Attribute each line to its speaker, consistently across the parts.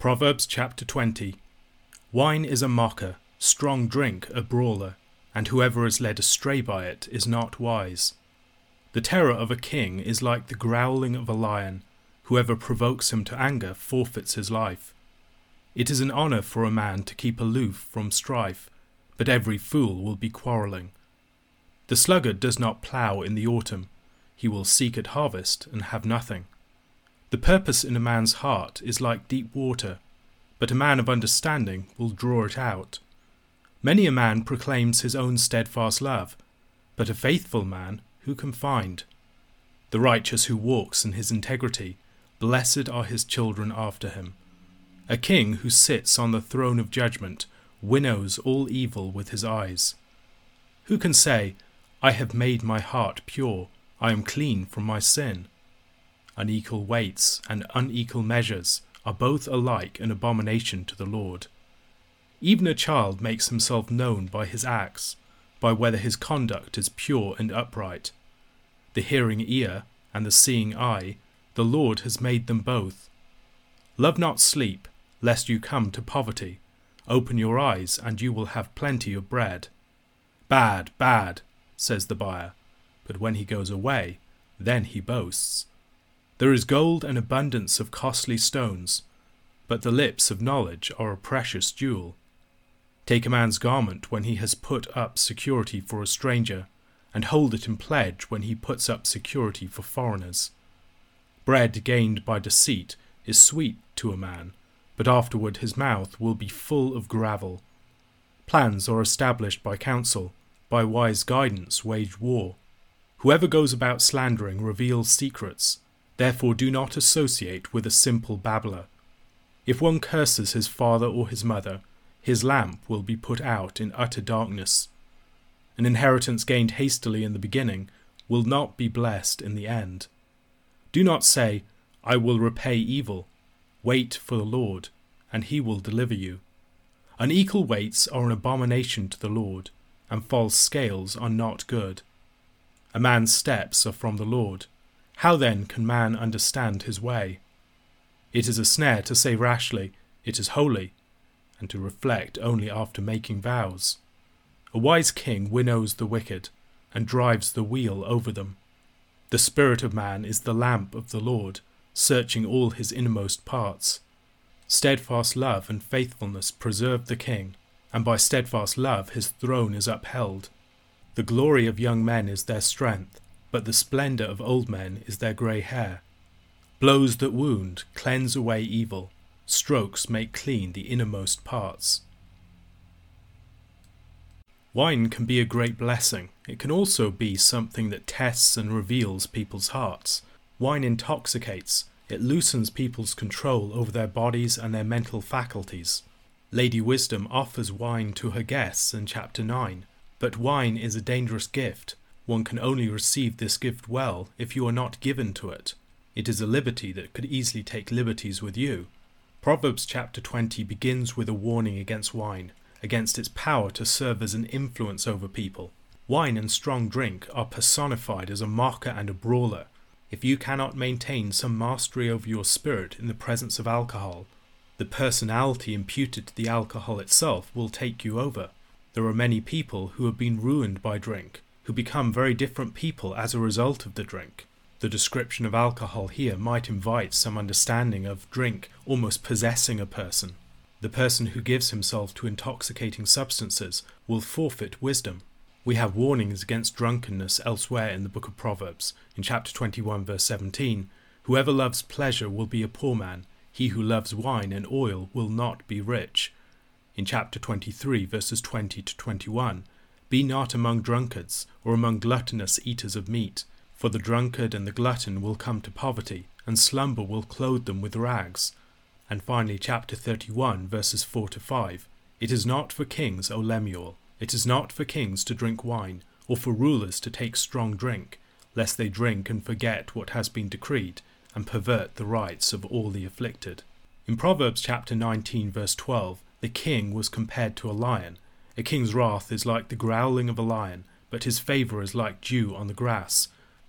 Speaker 1: Proverbs chapter 20 Wine is a mocker, strong drink a brawler, and whoever is led astray by it is not wise. The terror of a king is like the growling of a lion. Whoever provokes him to anger forfeits his life. It is an honor for a man to keep aloof from strife, but every fool will be quarreling. The sluggard does not plough in the autumn, he will seek at harvest and have nothing. The purpose in a man's heart is like deep water, but a man of understanding will draw it out. Many a man proclaims his own steadfast love, but a faithful man who can find? The righteous who walks in his integrity, blessed are his children after him. A king who sits on the throne of judgment winnows all evil with his eyes. Who can say, I have made my heart pure, I am clean from my sin? Unequal weights and unequal measures are both alike an abomination to the Lord. Even a child makes himself known by his acts, by whether his conduct is pure and upright. The hearing ear and the seeing eye, the Lord has made them both. Love not sleep, lest you come to poverty. Open your eyes, and you will have plenty of bread. Bad, bad, says the buyer, but when he goes away, then he boasts. There is gold and abundance of costly stones, but the lips of knowledge are a precious jewel. Take a man's garment when he has put up security for a stranger, and hold it in pledge when he puts up security for foreigners. Bread gained by deceit is sweet to a man, but afterward his mouth will be full of gravel. Plans are established by counsel, by wise guidance wage war. Whoever goes about slandering reveals secrets, therefore do not associate with a simple babbler. If one curses his father or his mother, his lamp will be put out in utter darkness. An inheritance gained hastily in the beginning will not be blessed in the end. Do not say, I will repay evil. Wait for the Lord, and he will deliver you. Unequal weights are an abomination to the Lord, and false scales are not good. A man's steps are from the Lord. How then can man understand his way? It is a snare to say rashly, It is holy, and to reflect only after making vows. A wise king winnows the wicked, and drives the wheel over them. The spirit of man is the lamp of the Lord, searching all his innermost parts. Steadfast love and faithfulness preserve the king, and by steadfast love his throne is upheld. The glory of young men is their strength, but the splendour of old men is their grey hair. Blows that wound cleanse away evil, strokes make clean the innermost parts. Wine can be a great blessing. It can also be something that tests and reveals people's hearts. Wine intoxicates, it loosens people's control over their bodies and their mental faculties. Lady Wisdom offers wine to her guests in chapter 9, but wine is a dangerous gift. One can only receive this gift well if you are not given to it. It is a liberty that could easily take liberties with you. Proverbs chapter 20 begins with a warning against wine, against its power to serve as an influence over people. Wine and strong drink are personified as a mocker and a brawler. If you cannot maintain some mastery over your spirit in the presence of alcohol, the personality imputed to the alcohol itself will take you over. There are many people who have been ruined by drink, who become very different people as a result of the drink. The description of alcohol here might invite some understanding of drink almost possessing a person. The person who gives himself to intoxicating substances will forfeit wisdom. We have warnings against drunkenness elsewhere in the book of Proverbs. In chapter 21, verse 17, Whoever loves pleasure will be a poor man. He who loves wine and oil will not be rich. In chapter 23, verses 20 to 21, Be not among drunkards, or among gluttonous eaters of meat for the drunkard and the glutton will come to poverty, and slumber will clothe them with rags. And finally, chapter 31, verses 4 to 5. It is not for kings, O Lemuel, it is not for kings to drink wine, or for rulers to take strong drink, lest they drink and forget what has been decreed, and pervert the rights of all the afflicted. In Proverbs chapter 19, verse 12, the king was compared to a lion. A king's wrath is like the growling of a lion, but his favour is like dew on the grass.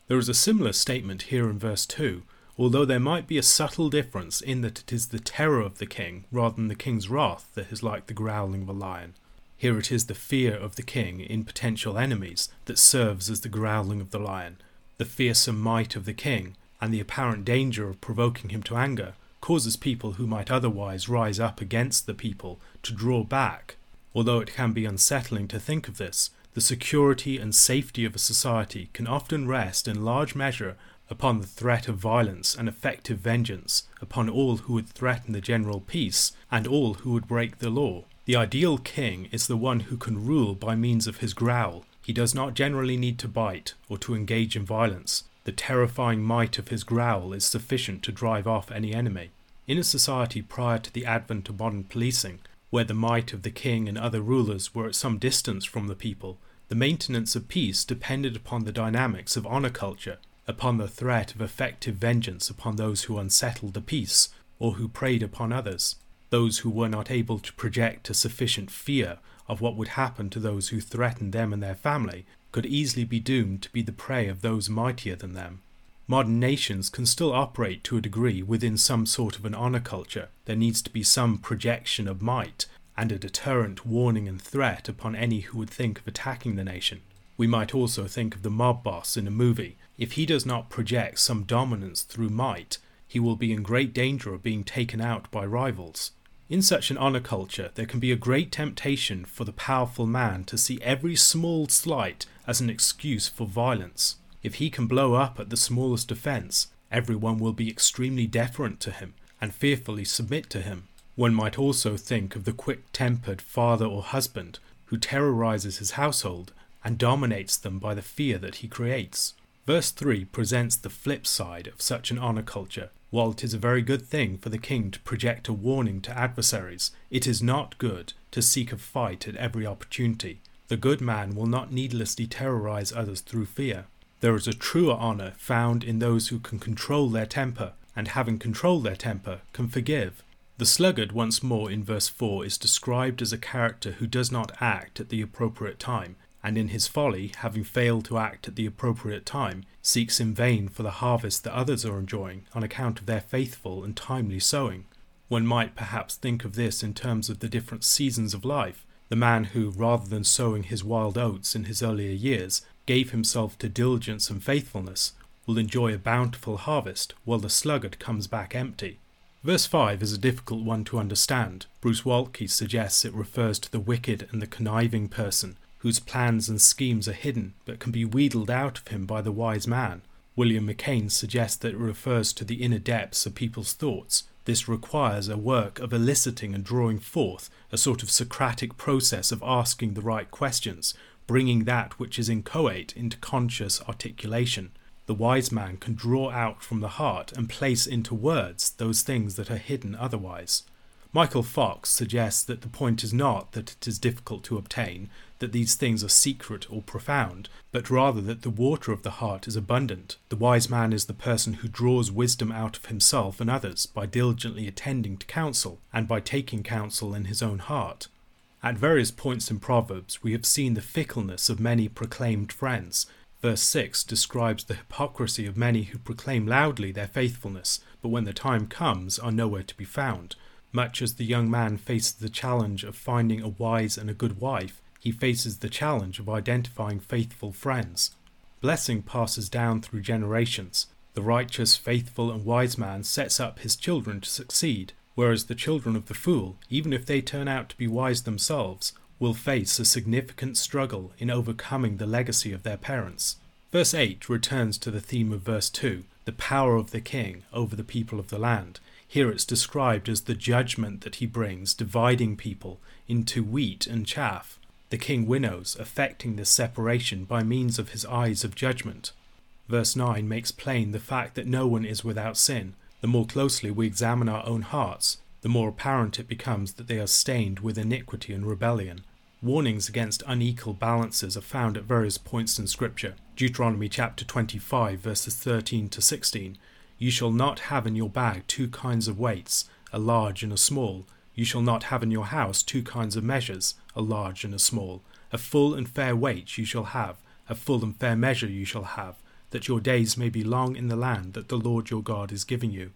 Speaker 1: There is a similar statement here in verse 2 although there might be a subtle difference in that it is the terror of the king rather than the king's wrath that is like the growling of a lion. Here it is the fear of the king in potential enemies that serves as the growling of the lion. The fearsome might of the king and the apparent danger of provoking him to anger causes people who might otherwise rise up against the people to draw back. Although it can be unsettling to think of this, the security and safety of a society can often rest in large measure upon the threat of violence and effective vengeance upon all who would threaten the general peace and all who would break the law. The ideal king is the one who can rule by means of his growl. He does not generally need to bite or to engage in violence. The terrifying might of his growl is sufficient to drive off any enemy. In a society prior to the advent of modern policing, where the might of the king and other rulers were at some distance from the people, the maintenance of peace depended upon the dynamics of honor culture, upon the threat of effective vengeance upon those who unsettled the peace or who preyed upon others. Those who were not able to project a sufficient fear of what would happen to those who threatened them and their family could easily be doomed to be the prey of those mightier than them. Modern nations can still operate to a degree within some sort of an honor culture. There needs to be some projection of might and a deterrent warning and threat upon any who would think of attacking the nation. We might also think of the mob boss in a movie. If he does not project some dominance through might, he will be in great danger of being taken out by rivals. In such an honor culture, there can be a great temptation for the powerful man to see every small slight as an excuse for violence. If he can blow up at the smallest offense, everyone will be extremely deferent to him and fearfully submit to him. One might also think of the quick tempered father or husband who terrorizes his household and dominates them by the fear that he creates. Verse 3 presents the flip side of such an honor culture while it is a very good thing for the king to project a warning to adversaries, it is not good to seek a fight at every opportunity. The good man will not needlessly terrorize others through fear. There is a truer honor found in those who can control their temper, and having controlled their temper, can forgive. The sluggard, once more in verse 4, is described as a character who does not act at the appropriate time, and in his folly, having failed to act at the appropriate time, seeks in vain for the harvest that others are enjoying on account of their faithful and timely sowing. One might perhaps think of this in terms of the different seasons of life. The man who, rather than sowing his wild oats in his earlier years, gave himself to diligence and faithfulness, will enjoy a bountiful harvest, while the sluggard comes back empty. Verse 5 is a difficult one to understand. Bruce Waltke suggests it refers to the wicked and the conniving person, whose plans and schemes are hidden but can be wheedled out of him by the wise man. William McKane suggests that it refers to the inner depths of people's thoughts. This requires a work of eliciting and drawing forth a sort of Socratic process of asking the right questions, bringing that which is inchoate into conscious articulation. The wise man can draw out from the heart and place into words those things that are hidden otherwise. Michael Fox suggests that the point is not that it is difficult to obtain, that these things are secret or profound, but rather that the water of the heart is abundant. The wise man is the person who draws wisdom out of himself and others by diligently attending to counsel, and by taking counsel in his own heart. At various points in Proverbs, we have seen the fickleness of many proclaimed friends. Verse 6 describes the hypocrisy of many who proclaim loudly their faithfulness, but when the time comes are nowhere to be found. Much as the young man faces the challenge of finding a wise and a good wife, he faces the challenge of identifying faithful friends. Blessing passes down through generations. The righteous, faithful, and wise man sets up his children to succeed, whereas the children of the fool, even if they turn out to be wise themselves, will face a significant struggle in overcoming the legacy of their parents. Verse 8 returns to the theme of verse 2 the power of the king over the people of the land. Here it's described as the judgment that he brings, dividing people into wheat and chaff. The king winnows, effecting this separation by means of his eyes of judgment. Verse 9 makes plain the fact that no one is without sin. The more closely we examine our own hearts, the more apparent it becomes that they are stained with iniquity and rebellion. Warnings against unequal balances are found at various points in Scripture. Deuteronomy chapter 25, verses 13 to 16 you shall not have in your bag two kinds of weights, a large and a small. You shall not have in your house two kinds of measures, a large and a small. A full and fair weight you shall have, a full and fair measure you shall have. That your days may be long in the land that the Lord your God is giving you.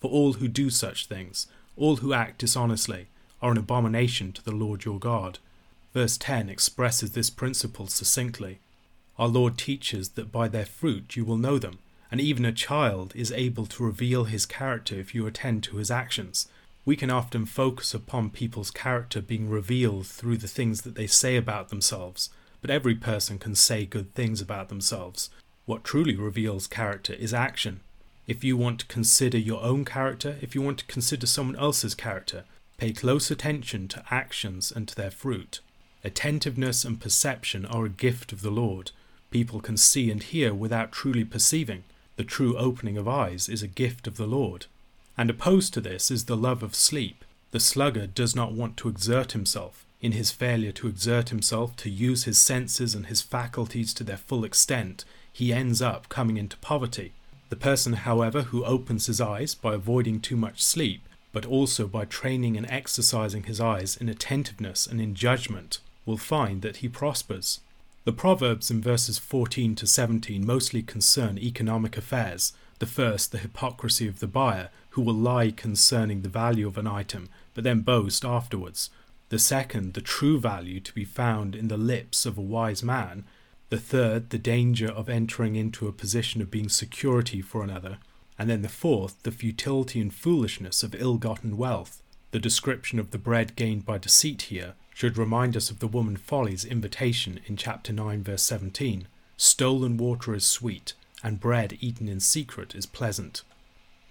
Speaker 1: For all who do such things, all who act dishonestly, are an abomination to the Lord your God. Verse 10 expresses this principle succinctly. Our Lord teaches that by their fruit you will know them, and even a child is able to reveal his character if you attend to his actions. We can often focus upon people's character being revealed through the things that they say about themselves, but every person can say good things about themselves. What truly reveals character is action. If you want to consider your own character, if you want to consider someone else's character, pay close attention to actions and to their fruit. Attentiveness and perception are a gift of the Lord. People can see and hear without truly perceiving. The true opening of eyes is a gift of the Lord. And opposed to this is the love of sleep. The sluggard does not want to exert himself. In his failure to exert himself, to use his senses and his faculties to their full extent, he ends up coming into poverty. The person, however, who opens his eyes by avoiding too much sleep, but also by training and exercising his eyes in attentiveness and in judgment, will find that he prospers. The Proverbs in verses 14 to 17 mostly concern economic affairs. The first, the hypocrisy of the buyer, who will lie concerning the value of an item, but then boast afterwards. The second, the true value to be found in the lips of a wise man, the third, the danger of entering into a position of being security for another, and then the fourth, the futility and foolishness of ill gotten wealth. The description of the bread gained by deceit here should remind us of the woman Folly's invitation in chapter 9, verse 17 Stolen water is sweet, and bread eaten in secret is pleasant.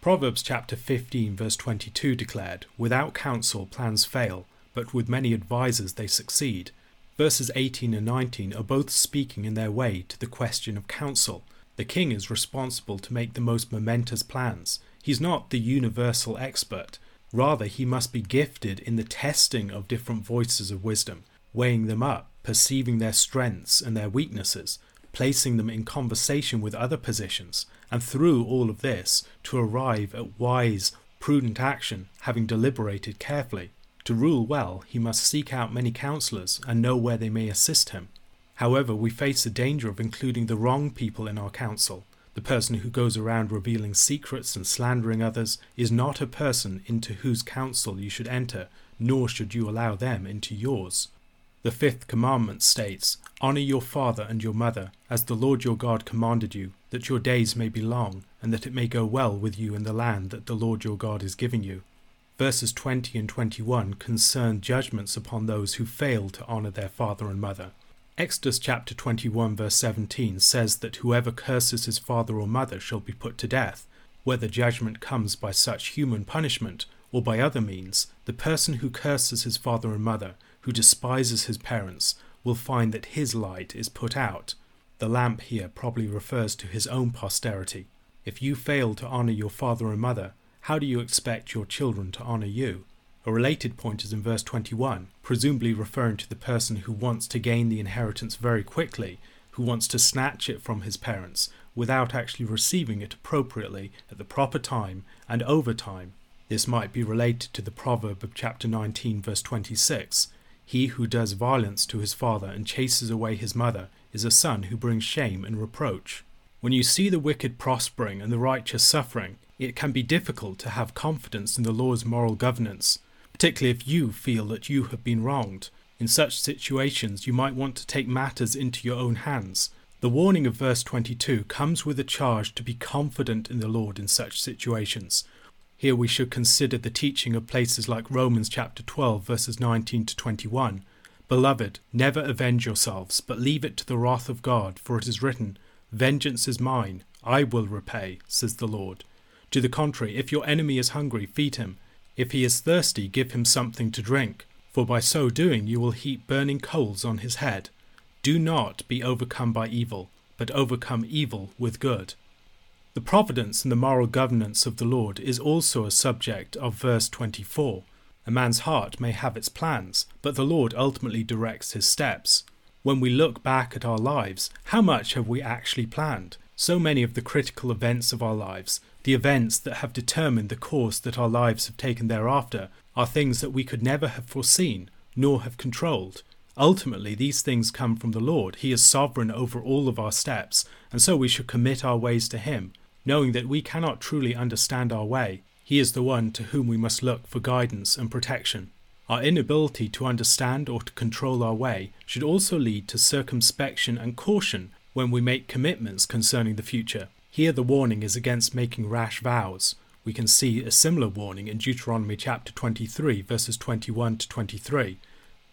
Speaker 1: Proverbs chapter 15, verse 22 declared, Without counsel plans fail, but with many advisers they succeed. Verses 18 and 19 are both speaking in their way to the question of counsel. The king is responsible to make the most momentous plans. He's not the universal expert. Rather, he must be gifted in the testing of different voices of wisdom, weighing them up, perceiving their strengths and their weaknesses, placing them in conversation with other positions, and through all of this to arrive at wise, prudent action, having deliberated carefully. To rule well, he must seek out many counselors and know where they may assist him. However, we face the danger of including the wrong people in our council. The person who goes around revealing secrets and slandering others is not a person into whose counsel you should enter, nor should you allow them into yours. The fifth commandment states, Honour your father and your mother, as the Lord your God commanded you, that your days may be long, and that it may go well with you in the land that the Lord your God is giving you. Verses 20 and 21 concern judgments upon those who fail to honour their father and mother. Exodus chapter 21, verse 17 says that whoever curses his father or mother shall be put to death. Whether judgment comes by such human punishment or by other means, the person who curses his father and mother, who despises his parents, will find that his light is put out. The lamp here probably refers to his own posterity. If you fail to honour your father and mother, how do you expect your children to honour you? A related point is in verse 21, presumably referring to the person who wants to gain the inheritance very quickly, who wants to snatch it from his parents without actually receiving it appropriately at the proper time and over time. This might be related to the proverb of chapter 19, verse 26 He who does violence to his father and chases away his mother is a son who brings shame and reproach. When you see the wicked prospering and the righteous suffering, it can be difficult to have confidence in the law's moral governance, particularly if you feel that you have been wronged. In such situations, you might want to take matters into your own hands. The warning of verse 22 comes with a charge to be confident in the Lord in such situations. Here we should consider the teaching of places like Romans chapter 12, verses 19 to 21. Beloved, never avenge yourselves, but leave it to the wrath of God, for it is written, Vengeance is mine, I will repay, says the Lord. To the contrary, if your enemy is hungry, feed him. If he is thirsty, give him something to drink, for by so doing you will heap burning coals on his head. Do not be overcome by evil, but overcome evil with good. The providence and the moral governance of the Lord is also a subject of verse 24. A man's heart may have its plans, but the Lord ultimately directs his steps. When we look back at our lives, how much have we actually planned? So many of the critical events of our lives, the events that have determined the course that our lives have taken thereafter, are things that we could never have foreseen nor have controlled. Ultimately, these things come from the Lord. He is sovereign over all of our steps, and so we should commit our ways to Him, knowing that we cannot truly understand our way. He is the one to whom we must look for guidance and protection. Our inability to understand or to control our way should also lead to circumspection and caution when we make commitments concerning the future. Here, the warning is against making rash vows. We can see a similar warning in Deuteronomy chapter 23, verses 21 to 23.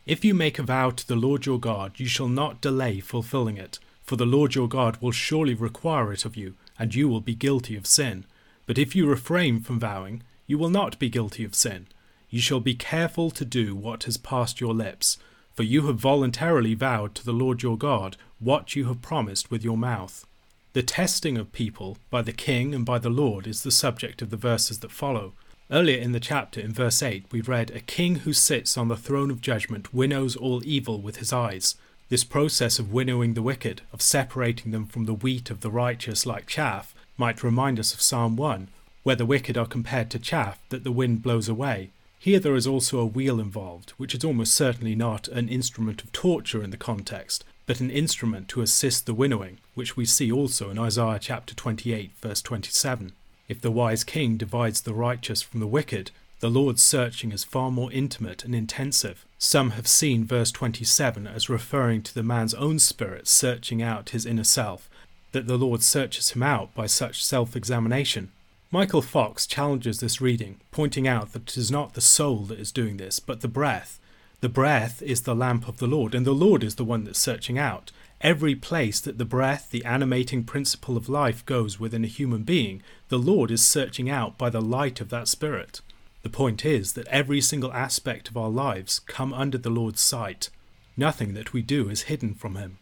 Speaker 1: If you make a vow to the Lord your God, you shall not delay fulfilling it, for the Lord your God will surely require it of you, and you will be guilty of sin. But if you refrain from vowing, you will not be guilty of sin. You shall be careful to do what has passed your lips, for you have voluntarily vowed to the Lord your God what you have promised with your mouth. The testing of people by the king and by the Lord is the subject of the verses that follow. Earlier in the chapter, in verse 8, we read, A king who sits on the throne of judgment winnows all evil with his eyes. This process of winnowing the wicked, of separating them from the wheat of the righteous like chaff, might remind us of Psalm 1, where the wicked are compared to chaff that the wind blows away. Here there is also a wheel involved, which is almost certainly not an instrument of torture in the context, but an instrument to assist the winnowing, which we see also in Isaiah chapter 28, verse 27. If the wise king divides the righteous from the wicked, the Lord's searching is far more intimate and intensive. Some have seen verse 27 as referring to the man's own spirit searching out his inner self, that the Lord searches him out by such self examination. Michael Fox challenges this reading, pointing out that it is not the soul that is doing this, but the breath, the breath is the lamp of the Lord, and the Lord is the one that's searching out. Every place that the breath, the animating principle of life, goes within a human being, the Lord is searching out by the light of that Spirit. The point is that every single aspect of our lives come under the Lord's sight. Nothing that we do is hidden from Him.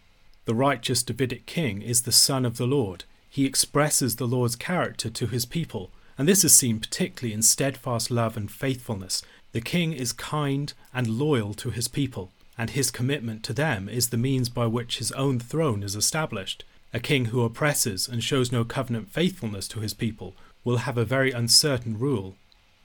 Speaker 1: The righteous Davidic king is the Son of the Lord. He expresses the Lord's character to his people, and this is seen particularly in steadfast love and faithfulness, the king is kind and loyal to his people, and his commitment to them is the means by which his own throne is established. A king who oppresses and shows no covenant faithfulness to his people will have a very uncertain rule.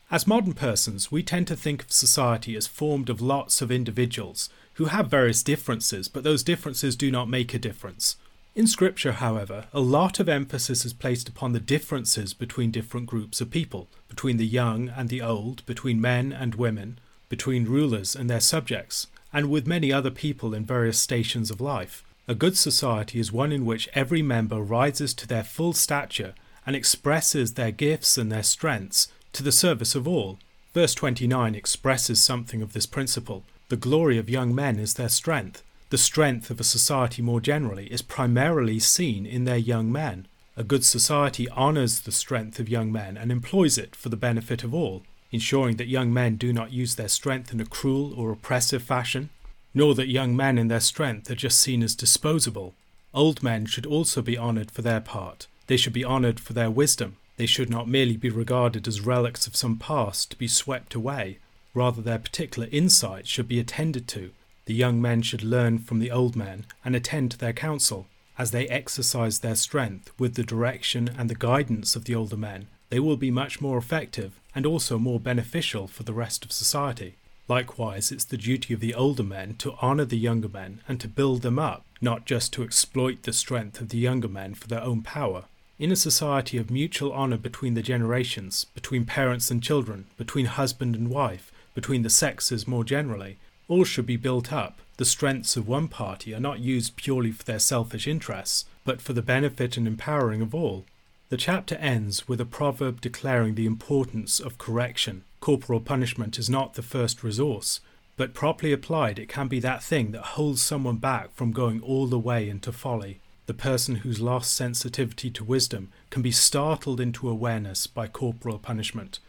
Speaker 1: As modern persons, we tend to think of society as formed of lots of individuals who have various differences, but those differences do not make a difference. In Scripture, however, a lot of emphasis is placed upon the differences between different groups of people, between the young and the old, between men and women, between rulers and their subjects, and with many other people in various stations of life. A good society is one in which every member rises to their full stature and expresses their gifts and their strengths to the service of all. Verse 29 expresses something of this principle. The glory of young men is their strength. The strength of a society more generally is primarily seen in their young men. A good society honours the strength of young men and employs it for the benefit of all, ensuring that young men do not use their strength in a cruel or oppressive fashion, nor that young men in their strength are just seen as disposable. Old men should also be honoured for their part. They should be honoured for their wisdom. They should not merely be regarded as relics of some past to be swept away. Rather, their particular insight should be attended to the young men should learn from the old men and attend to their counsel. As they exercise their strength with the direction and the guidance of the older men, they will be much more effective and also more beneficial for the rest of society. Likewise, it's the duty of the older men to honour the younger men and to build them up, not just to exploit the strength of the younger men for their own power. In a society of mutual honour between the generations, between parents and children, between husband and wife, between the sexes more generally, all should be built up. The strengths of one party are not used purely for their selfish interests, but for the benefit and empowering of all. The chapter ends with a proverb declaring the importance of correction. Corporal punishment is not the first resource, but properly applied, it can be that thing that holds someone back from going all the way into folly. The person who's lost sensitivity to wisdom can be startled into awareness by corporal punishment.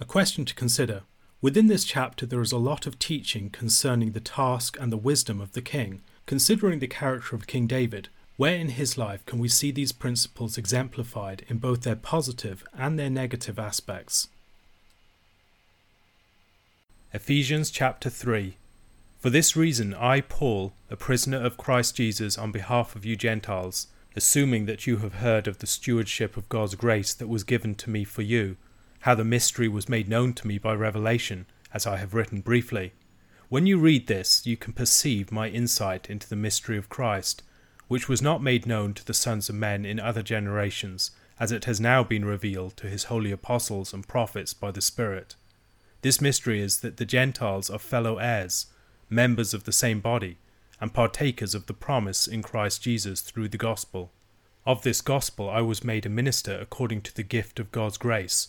Speaker 1: A question to consider. Within this chapter, there is a lot of teaching concerning the task and the wisdom of the king. Considering the character of King David, where in his life can we see these principles exemplified in both their positive and their negative aspects? Ephesians chapter 3 For this reason, I, Paul, a prisoner of Christ Jesus, on behalf of you Gentiles, assuming that you have heard of the stewardship of God's grace that was given to me for you, how the mystery was made known to me by revelation, as I have written briefly. When you read this, you can perceive my insight into the mystery of Christ, which was not made known to the sons of men in other generations, as it has now been revealed to his holy apostles and prophets by the Spirit. This mystery is that the Gentiles are fellow heirs, members of the same body, and partakers of the promise in Christ Jesus through the gospel. Of this gospel I was made a minister according to the gift of God's grace,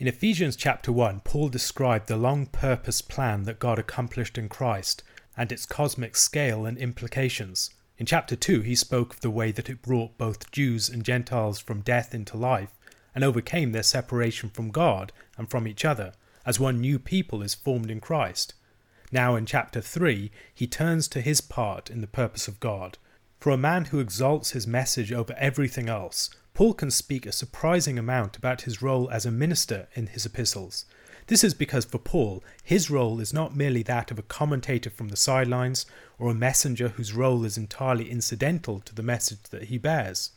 Speaker 1: In Ephesians chapter 1, Paul described the long purposed plan that God accomplished in Christ and its cosmic scale and implications. In chapter 2, he spoke of the way that it brought both Jews and Gentiles from death into life and overcame their separation from God and from each other, as one new people is formed in Christ. Now, in chapter 3, he turns to his part in the purpose of God. For a man who exalts his message over everything else, Paul can speak a surprising amount about his role as a minister in his epistles. This is because for Paul, his role is not merely that of a commentator from the sidelines or a messenger whose role is entirely incidental to the message that he bears.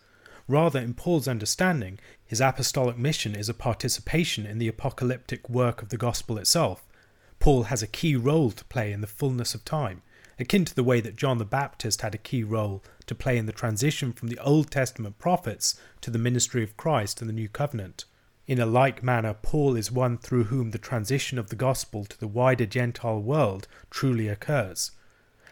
Speaker 1: Rather, in Paul's understanding, his apostolic mission is a participation in the apocalyptic work of the gospel itself, Paul has a key role to play in the fullness of time, akin to the way that John the Baptist had a key role to play in the transition from the Old Testament prophets to the ministry of Christ and the New Covenant. In a like manner, Paul is one through whom the transition of the gospel to the wider Gentile world truly occurs.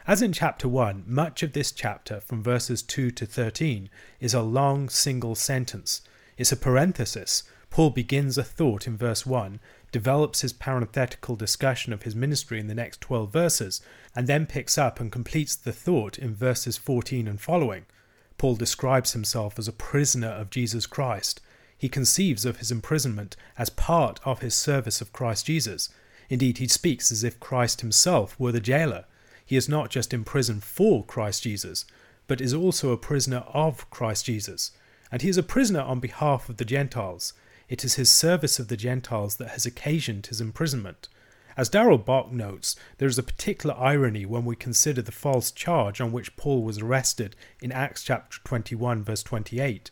Speaker 1: As in chapter 1, much of this chapter, from verses 2 to 13, is a long single sentence. It's a parenthesis. Paul begins a thought in verse 1 develops his parenthetical discussion of his ministry in the next 12 verses, and then picks up and completes the thought in verses 14 and following. Paul describes himself as a prisoner of Jesus Christ. He conceives of his imprisonment as part of his service of Christ Jesus. Indeed, he speaks as if Christ himself were the jailer. He is not just imprisoned for Christ Jesus, but is also a prisoner of Christ Jesus. And he is a prisoner on behalf of the Gentiles. It is his service of the Gentiles that has occasioned his imprisonment. As Darrell Bock notes, there is a particular irony when we consider the false charge on which Paul was arrested in Acts chapter 21, verse 28.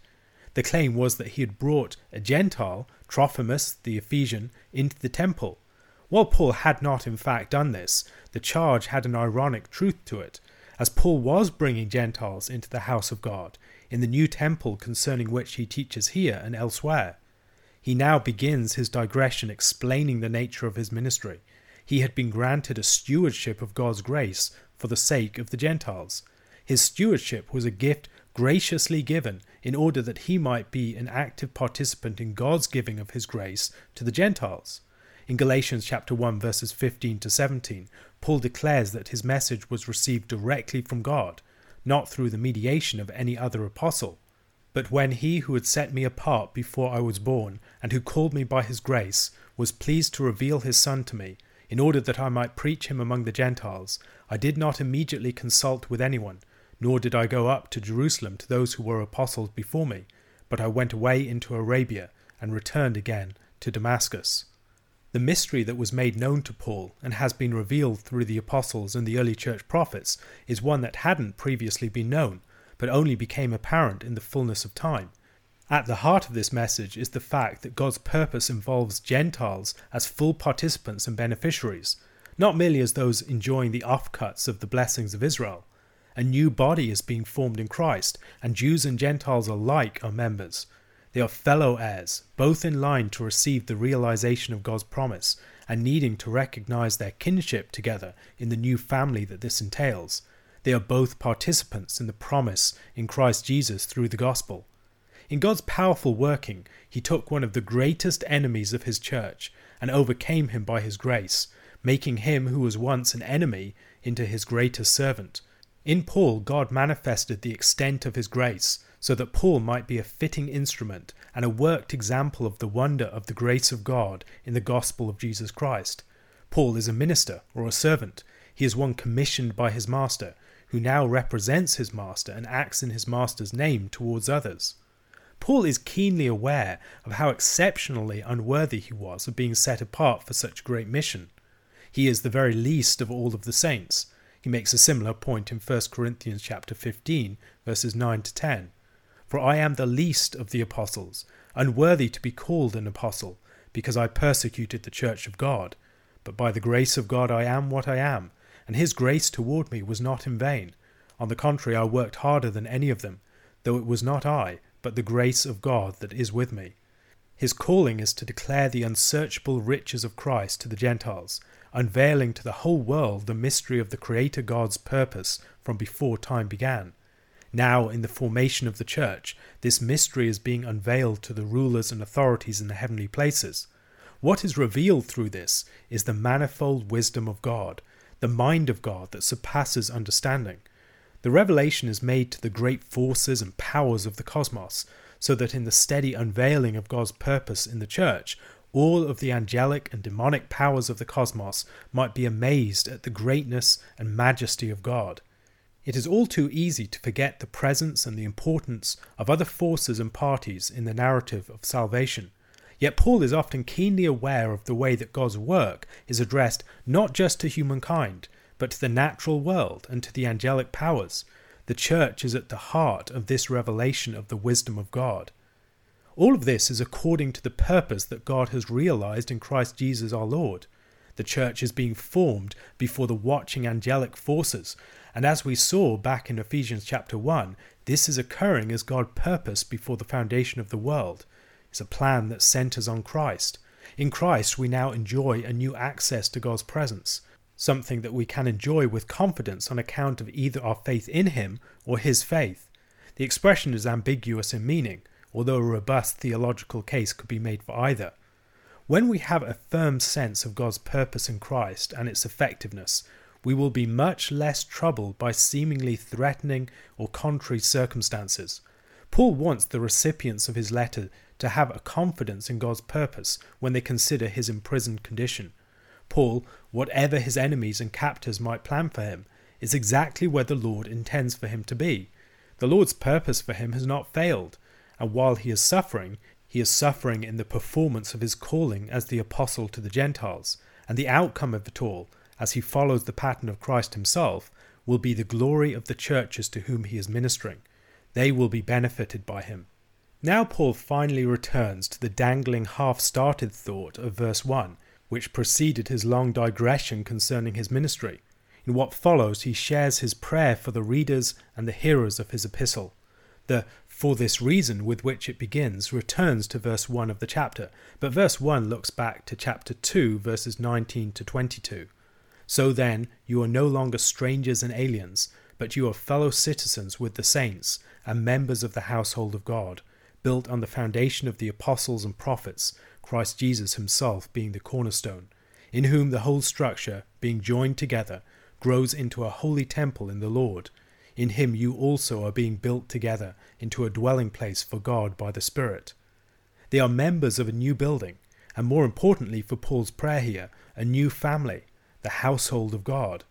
Speaker 1: The claim was that he had brought a Gentile, Trophimus the Ephesian, into the temple. While Paul had not in fact done this, the charge had an ironic truth to it, as Paul was bringing Gentiles into the house of God, in the new temple concerning which he teaches here and elsewhere. He now begins his digression explaining the nature of his ministry. He had been granted a stewardship of God's grace for the sake of the Gentiles. His stewardship was a gift graciously given in order that he might be an active participant in God's giving of his grace to the Gentiles. In Galatians chapter 1 verses 15 to 17, Paul declares that his message was received directly from God, not through the mediation of any other apostle. But when he who had set me apart before I was born, and who called me by his grace, was pleased to reveal his Son to me, in order that I might preach him among the Gentiles, I did not immediately consult with anyone, nor did I go up to Jerusalem to those who were apostles before me, but I went away into Arabia, and returned again to Damascus. The mystery that was made known to Paul and has been revealed through the apostles and the early church prophets is one that hadn't previously been known, but only became apparent in the fullness of time. At the heart of this message is the fact that God's purpose involves Gentiles as full participants and beneficiaries, not merely as those enjoying the offcuts of the blessings of Israel. A new body is being formed in Christ, and Jews and Gentiles alike are members. They are fellow heirs, both in line to receive the realization of God's promise and needing to recognize their kinship together in the new family that this entails. They are both participants in the promise in Christ Jesus through the gospel. In God's powerful working, he took one of the greatest enemies of his church and overcame him by his grace, making him who was once an enemy into his greatest servant. In Paul, God manifested the extent of his grace so that Paul might be a fitting instrument and a worked example of the wonder of the grace of God in the gospel of Jesus Christ. Paul is a minister or a servant. He is one commissioned by his master, who now represents his master and acts in his master's name towards others. Paul is keenly aware of how exceptionally unworthy he was of being set apart for such a great mission. He is the very least of all of the saints. He makes a similar point in 1 Corinthians chapter 15 verses 9 to 10. For I am the least of the apostles, unworthy to be called an apostle, because I persecuted the church of God. But by the grace of God I am what I am, and his grace toward me was not in vain. On the contrary, I worked harder than any of them, though it was not I, but the grace of God that is with me. His calling is to declare the unsearchable riches of Christ to the Gentiles, unveiling to the whole world the mystery of the Creator God's purpose from before time began. Now, in the formation of the church, this mystery is being unveiled to the rulers and authorities in the heavenly places. What is revealed through this is the manifold wisdom of God, the mind of God that surpasses understanding. The revelation is made to the great forces and powers of the cosmos, so that in the steady unveiling of God's purpose in the church, all of the angelic and demonic powers of the cosmos might be amazed at the greatness and majesty of God. It is all too easy to forget the presence and the importance of other forces and parties in the narrative of salvation. Yet Paul is often keenly aware of the way that God's work is addressed not just to humankind, but to the natural world and to the angelic powers. The church is at the heart of this revelation of the wisdom of God. All of this is according to the purpose that God has realized in Christ Jesus our Lord. The church is being formed before the watching angelic forces, and as we saw back in Ephesians chapter 1, this is occurring as God purposed before the foundation of the world. It's a plan that centers on Christ. In Christ, we now enjoy a new access to God's presence, something that we can enjoy with confidence on account of either our faith in Him or His faith. The expression is ambiguous in meaning, although a robust theological case could be made for either. When we have a firm sense of God's purpose in Christ and its effectiveness, we will be much less troubled by seemingly threatening or contrary circumstances. Paul wants the recipients of his letter to have a confidence in God's purpose when they consider his imprisoned condition. Paul, whatever his enemies and captors might plan for him, is exactly where the Lord intends for him to be. The Lord's purpose for him has not failed, and while he is suffering, he is suffering in the performance of his calling as the apostle to the Gentiles, and the outcome of it all as he follows the pattern of Christ himself, will be the glory of the churches to whom he is ministering. They will be benefited by him. Now, Paul finally returns to the dangling half started thought of verse 1, which preceded his long digression concerning his ministry. In what follows, he shares his prayer for the readers and the hearers of his epistle. The for this reason with which it begins returns to verse 1 of the chapter, but verse 1 looks back to chapter 2, verses 19 to 22. So then, you are no longer strangers and aliens, but you are fellow citizens with the saints and members of the household of God, built on the foundation of the apostles and prophets, Christ Jesus himself being the cornerstone, in whom the whole structure, being joined together, grows into a holy temple in the Lord. In him you also are being built together into a dwelling place for God by the Spirit. They are members of a new building, and more importantly for Paul's prayer here, a new family the household of God.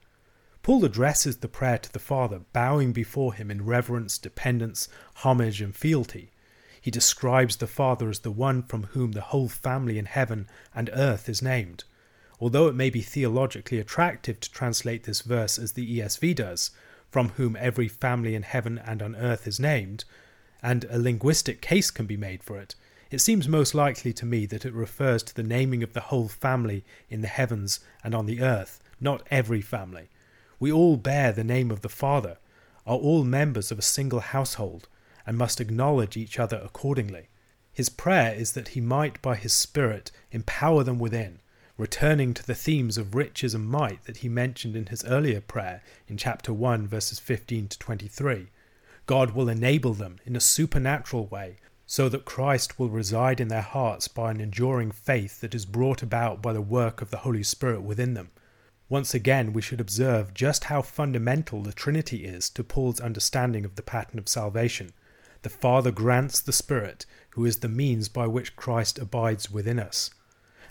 Speaker 1: Paul addresses the prayer to the Father, bowing before him in reverence, dependence, homage, and fealty. He describes the Father as the one from whom the whole family in heaven and earth is named. Although it may be theologically attractive to translate this verse as the ESV does, from whom every family in heaven and on earth is named, and a linguistic case can be made for it, it seems most likely to me that it refers to the naming of the whole family in the heavens and on the earth, not every family. We all bear the name of the Father, are all members of a single household, and must acknowledge each other accordingly. His prayer is that he might by his Spirit empower them within, returning to the themes of riches and might that he mentioned in his earlier prayer in chapter 1, verses 15 to 23. God will enable them in a supernatural way so that Christ will reside in their hearts by an enduring faith that is brought about by the work of the Holy Spirit within them. Once again, we should observe just how fundamental the Trinity is to Paul's understanding of the pattern of salvation. The Father grants the Spirit, who is the means by which Christ abides within us.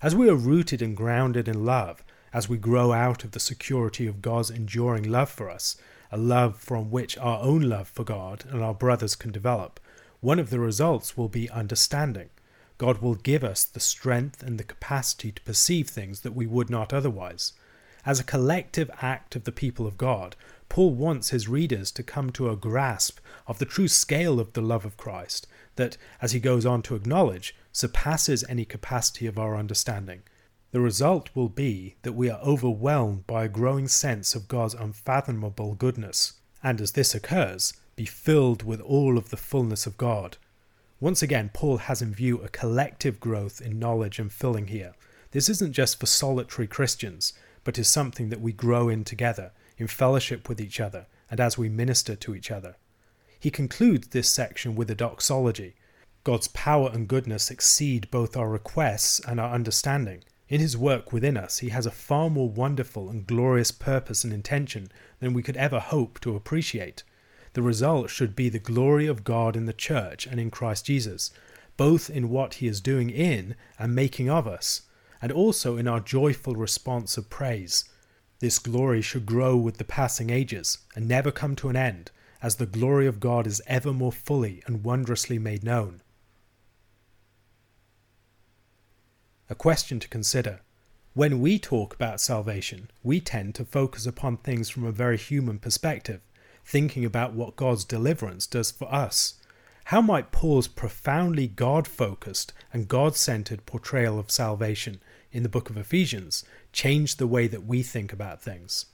Speaker 1: As we are rooted and grounded in love, as we grow out of the security of God's enduring love for us, a love from which our own love for God and our brothers can develop, one of the results will be understanding. God will give us the strength and the capacity to perceive things that we would not otherwise. As a collective act of the people of God, Paul wants his readers to come to a grasp of the true scale of the love of Christ, that, as he goes on to acknowledge, surpasses any capacity of our understanding. The result will be that we are overwhelmed by a growing sense of God's unfathomable goodness, and as this occurs, be filled with all of the fullness of God. Once again, Paul has in view a collective growth in knowledge and filling here. This isn't just for solitary Christians, but is something that we grow in together, in fellowship with each other, and as we minister to each other. He concludes this section with a doxology. God's power and goodness exceed both our requests and our understanding. In his work within us, he has a far more wonderful and glorious purpose and intention than we could ever hope to appreciate. The result should be the glory of God in the church and in Christ Jesus, both in what he is doing in and making of us, and also in our joyful response of praise. This glory should grow with the passing ages and never come to an end, as the glory of God is ever more fully and wondrously made known. A question to consider. When we talk about salvation, we tend to focus upon things from a very human perspective, thinking about what God's deliverance does for us. How might Paul's profoundly God focused and God centered portrayal of salvation in the book of Ephesians change the way that we think about things.